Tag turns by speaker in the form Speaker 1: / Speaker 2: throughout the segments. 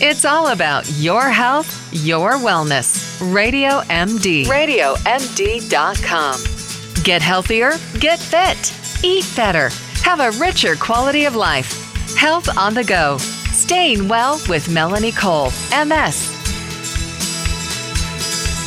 Speaker 1: It's all about your health, your wellness. Radio MD. RadioMD.com. Get healthier, get fit, eat better, have a richer quality of life. Health on the go. Staying well with Melanie Cole, MS.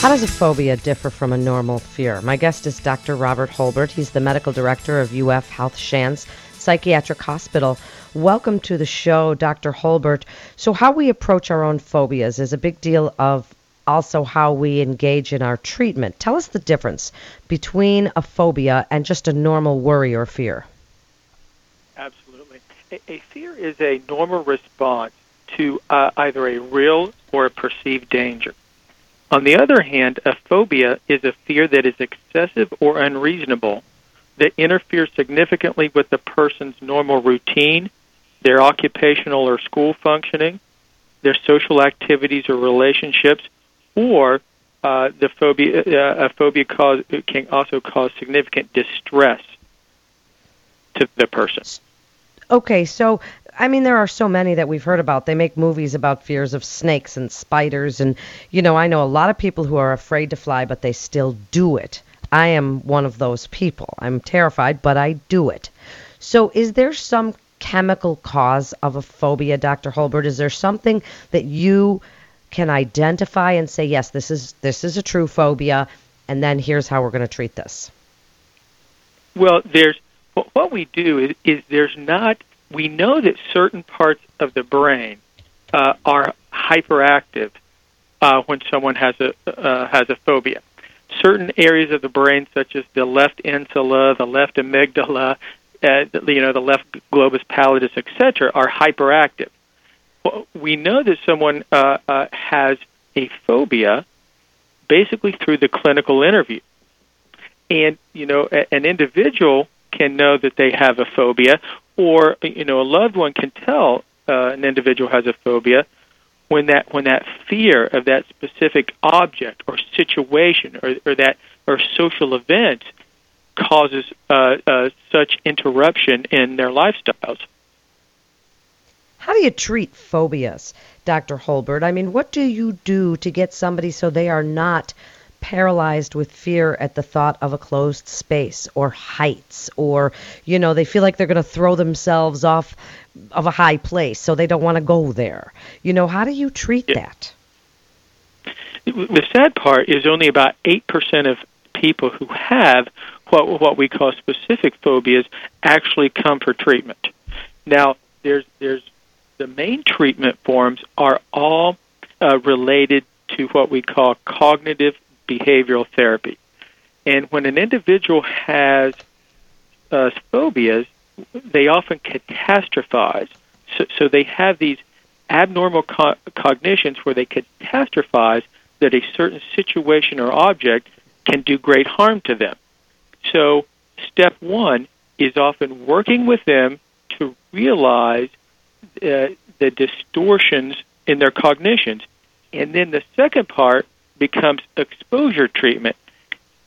Speaker 2: How does a phobia differ from a normal fear? My guest is Dr. Robert Holbert. He's the medical director of UF Health Shands Psychiatric Hospital. Welcome to the show, Dr. Holbert. So, how we approach our own phobias is a big deal of also how we engage in our treatment. Tell us the difference between a phobia and just a normal worry or fear.
Speaker 3: Absolutely. A, a fear is a normal response to uh, either a real or a perceived danger. On the other hand, a phobia is a fear that is excessive or unreasonable that interferes significantly with the person's normal routine their occupational or school functioning, their social activities or relationships, or uh, the phobia, uh, a phobia cause, can also cause significant distress to the person.
Speaker 2: Okay, so I mean, there are so many that we've heard about. They make movies about fears of snakes and spiders, and you know, I know a lot of people who are afraid to fly, but they still do it. I am one of those people. I'm terrified, but I do it. So, is there some chemical cause of a phobia, Dr. Holbert? Is there something that you can identify and say, yes, this is this is a true phobia, and then here's how we're going to treat this?
Speaker 3: Well, there's what we do is, is there's not we know that certain parts of the brain uh, are hyperactive uh, when someone has a uh, has a phobia. Certain areas of the brain, such as the left insula, the left amygdala, uh, you know, the left globus pallidus, etc., are hyperactive. We know that someone uh, uh, has a phobia basically through the clinical interview. And, you know, a, an individual can know that they have a phobia, or, you know, a loved one can tell uh, an individual has a phobia when that when that fear of that specific object or situation or, or that or social event causes uh, uh, such interruption in their lifestyles.
Speaker 2: How do you treat phobias, Dr. Holbert? I mean, what do you do to get somebody so they are not paralyzed with fear at the thought of a closed space or heights or, you know, they feel like they're going to throw themselves off of a high place so they don't want to go there? You know, how do you treat yeah. that?
Speaker 3: The sad part is only about 8% of people who have what what we call specific phobias actually come for treatment. Now, there's there's the main treatment forms are all uh, related to what we call cognitive behavioral therapy. And when an individual has uh, phobias, they often catastrophize. So, so they have these abnormal co- cognitions where they catastrophize that a certain situation or object can do great harm to them. So, step one is often working with them to realize uh, the distortions in their cognitions. And then the second part becomes exposure treatment,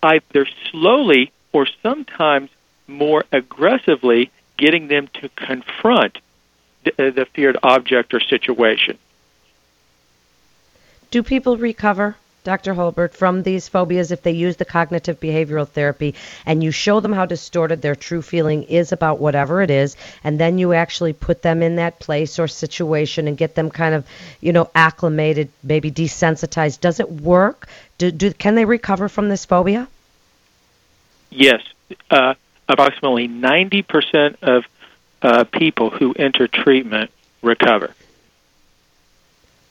Speaker 3: either slowly or sometimes more aggressively getting them to confront the, uh, the feared object or situation.
Speaker 2: Do people recover? Dr. Holbert, from these phobias if they use the cognitive behavioral therapy and you show them how distorted their true feeling is about whatever it is, and then you actually put them in that place or situation and get them kind of, you know, acclimated, maybe desensitized. Does it work? Do, do can they recover from this phobia?
Speaker 3: Yes. Uh, approximately 90% of uh, people who enter treatment recover.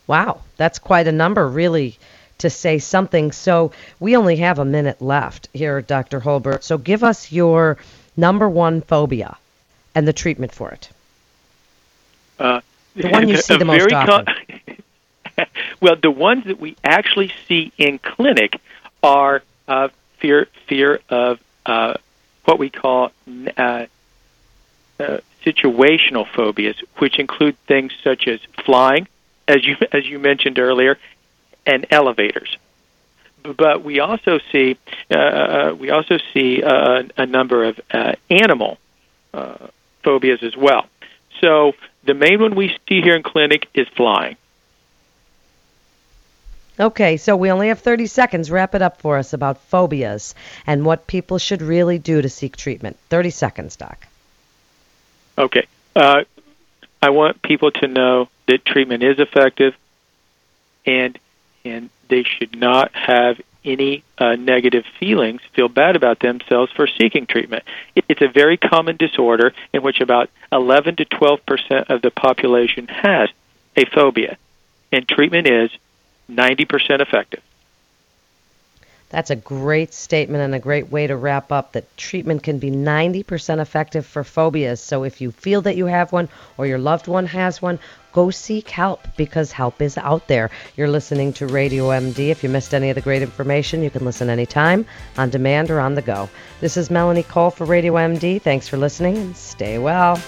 Speaker 2: Wow, that's quite a number, really to say something. So we only have a minute left here, Dr. Holbert. So give us your number one phobia and the treatment for it.
Speaker 3: Uh,
Speaker 2: the one you see the most often.
Speaker 3: well, the ones that we actually see in clinic are uh, fear fear of uh, what we call uh, uh, situational phobias, which include things such as flying, as you as you mentioned earlier, and elevators. But we also see uh, uh, we also see uh, a number of uh, animal uh, phobias as well. So the main one we see here in clinic is flying.
Speaker 2: Okay, so we only have 30 seconds. Wrap it up for us about phobias and what people should really do to seek treatment. 30 seconds, Doc.
Speaker 3: Okay. Uh, I want people to know that treatment is effective, and and they should not have any uh, negative feelings, feel bad about themselves for seeking treatment. It's a very common disorder in which about 11 to 12 percent of the population has a phobia, and treatment is 90 percent effective.
Speaker 2: That's a great statement and a great way to wrap up that treatment can be 90% effective for phobias. So if you feel that you have one or your loved one has one, go seek help because help is out there. You're listening to Radio MD. If you missed any of the great information, you can listen anytime, on demand or on the go. This is Melanie Cole for Radio MD. Thanks for listening and stay well.